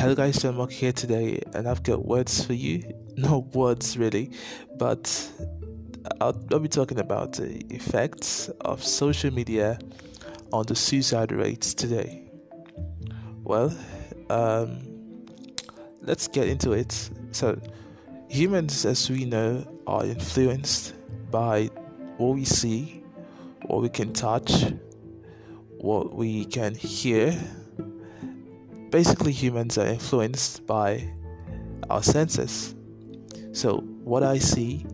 Hello guys, John Omoku here today, and I've got words for you. No words really, but I'll, I'll be talking about the effects of social media on the suicide rates today. Well, um, let's get into it. So, humans, as we know, are influenced by what we see, what we can touch, what we can hear. Basically, humans are influenced by our senses. So, what I see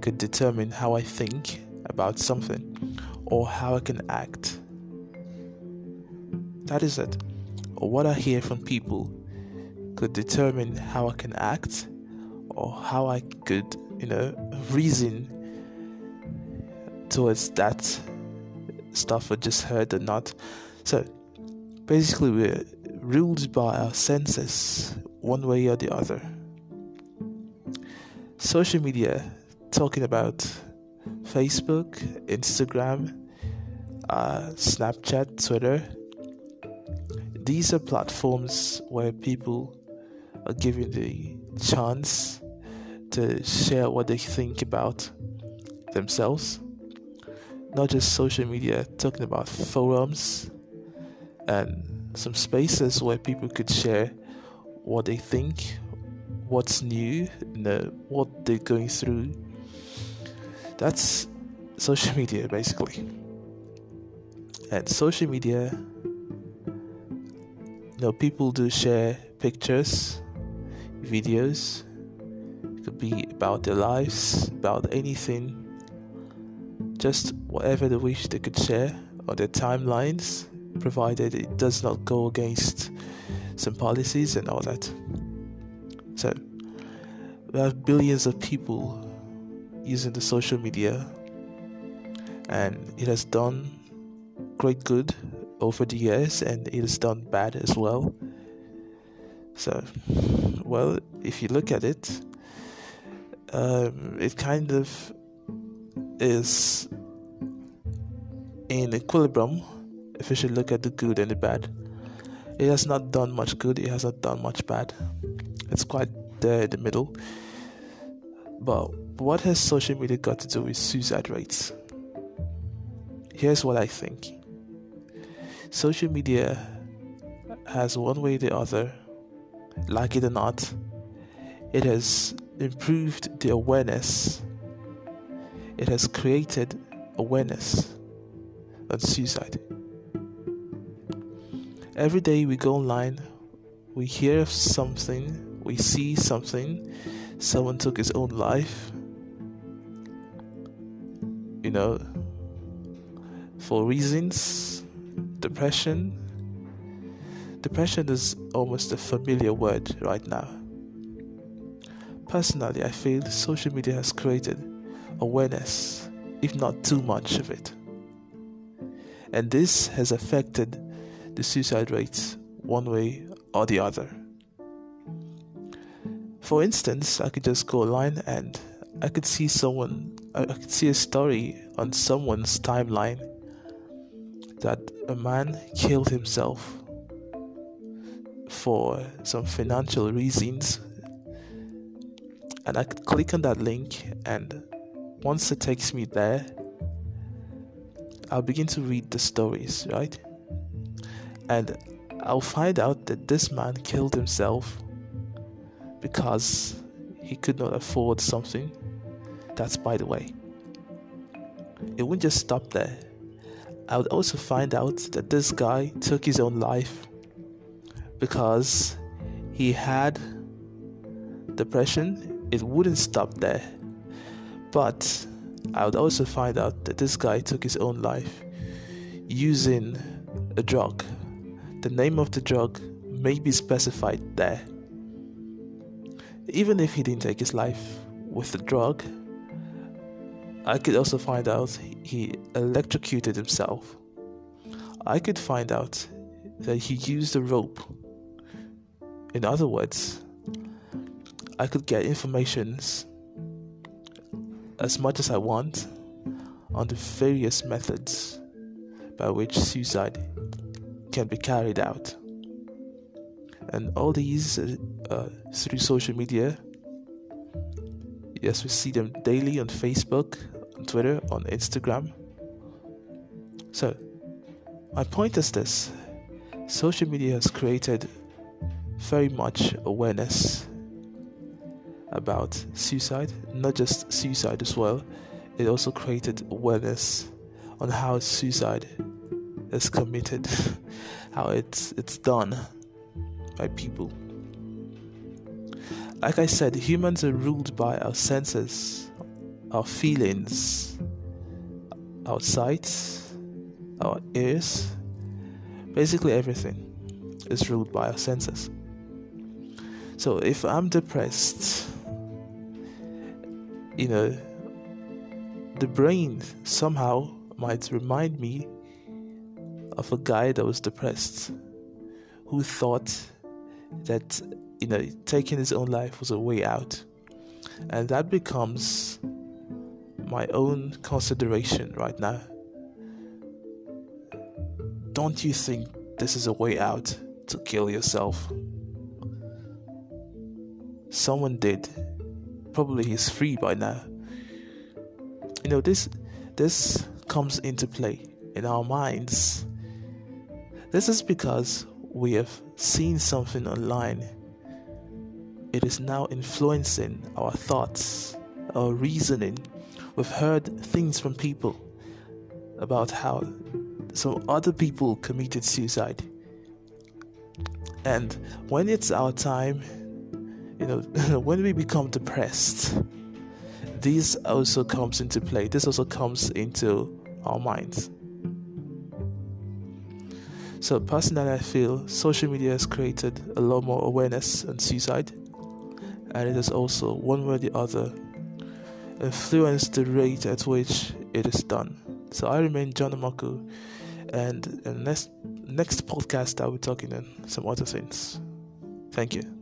could determine how I think about something or how I can act. That is it. Or what I hear from people could determine how I can act or how I could, you know, reason towards that stuff I just heard or not. So basically, we're ruled by our senses, one way or the other. Social media, talking about Facebook, Instagram, uh, Snapchat, Twitter. These are platforms where people are given the chance to share what they think about themselves not just social media, talking about forums and some spaces where people could share what they think, what's new, you know, what they're going through. That's social media basically. And social media, you know, people do share pictures, videos. It could be about their lives, about anything just whatever they wish they could share on their timelines, provided it does not go against some policies and all that. So, we have billions of people using the social media, and it has done great good over the years, and it has done bad as well. So, well, if you look at it, um, it kind of is in equilibrium if you should look at the good and the bad. It has not done much good, it has not done much bad. It's quite there in the middle. But what has social media got to do with suicide rates? Here's what I think social media has one way or the other, like it or not, it has improved the awareness it has created awareness on suicide. Every day we go online, we hear of something, we see something, someone took his own life. You know, for reasons, depression. Depression is almost a familiar word right now. Personally, I feel social media has created awareness, if not too much of it. And this has affected the suicide rates one way or the other. For instance, I could just go online and I could see someone, I could see a story on someone's timeline that a man killed himself for some financial reasons. And I could click on that link and once it takes me there, I'll begin to read the stories, right? And I'll find out that this man killed himself because he could not afford something. That's by the way. It wouldn't just stop there. I would also find out that this guy took his own life because he had depression. It wouldn't stop there. But I would also find out that this guy took his own life using a drug. The name of the drug may be specified there. Even if he didn't take his life with the drug, I could also find out he electrocuted himself. I could find out that he used a rope. In other words, I could get information as much as I want on the various methods by which suicide can be carried out. and all these uh, uh, through social media. Yes, we see them daily on Facebook, on Twitter, on Instagram. So, my point is this social media has created very much awareness about suicide, not just suicide as well, it also created awareness on how suicide is committed, how it's it's done by people. Like I said, humans are ruled by our senses, our feelings, our sight, our ears, basically everything is ruled by our senses. So if I'm depressed, you know, the brain somehow might remind me of a guy that was depressed who thought that you know taking his own life was a way out. And that becomes my own consideration right now. Don't you think this is a way out to kill yourself? Someone did. Probably he's free by now. You know this this comes into play in our minds this is because we have seen something online it is now influencing our thoughts our reasoning we've heard things from people about how some other people committed suicide and when it's our time you know when we become depressed this also comes into play. This also comes into our minds. So, personally, I feel social media has created a lot more awareness on suicide, and it has also, one way or the other, influenced the rate at which it is done. So, I remain John Omoku, and, and next next podcast I'll be talking on some other things. Thank you.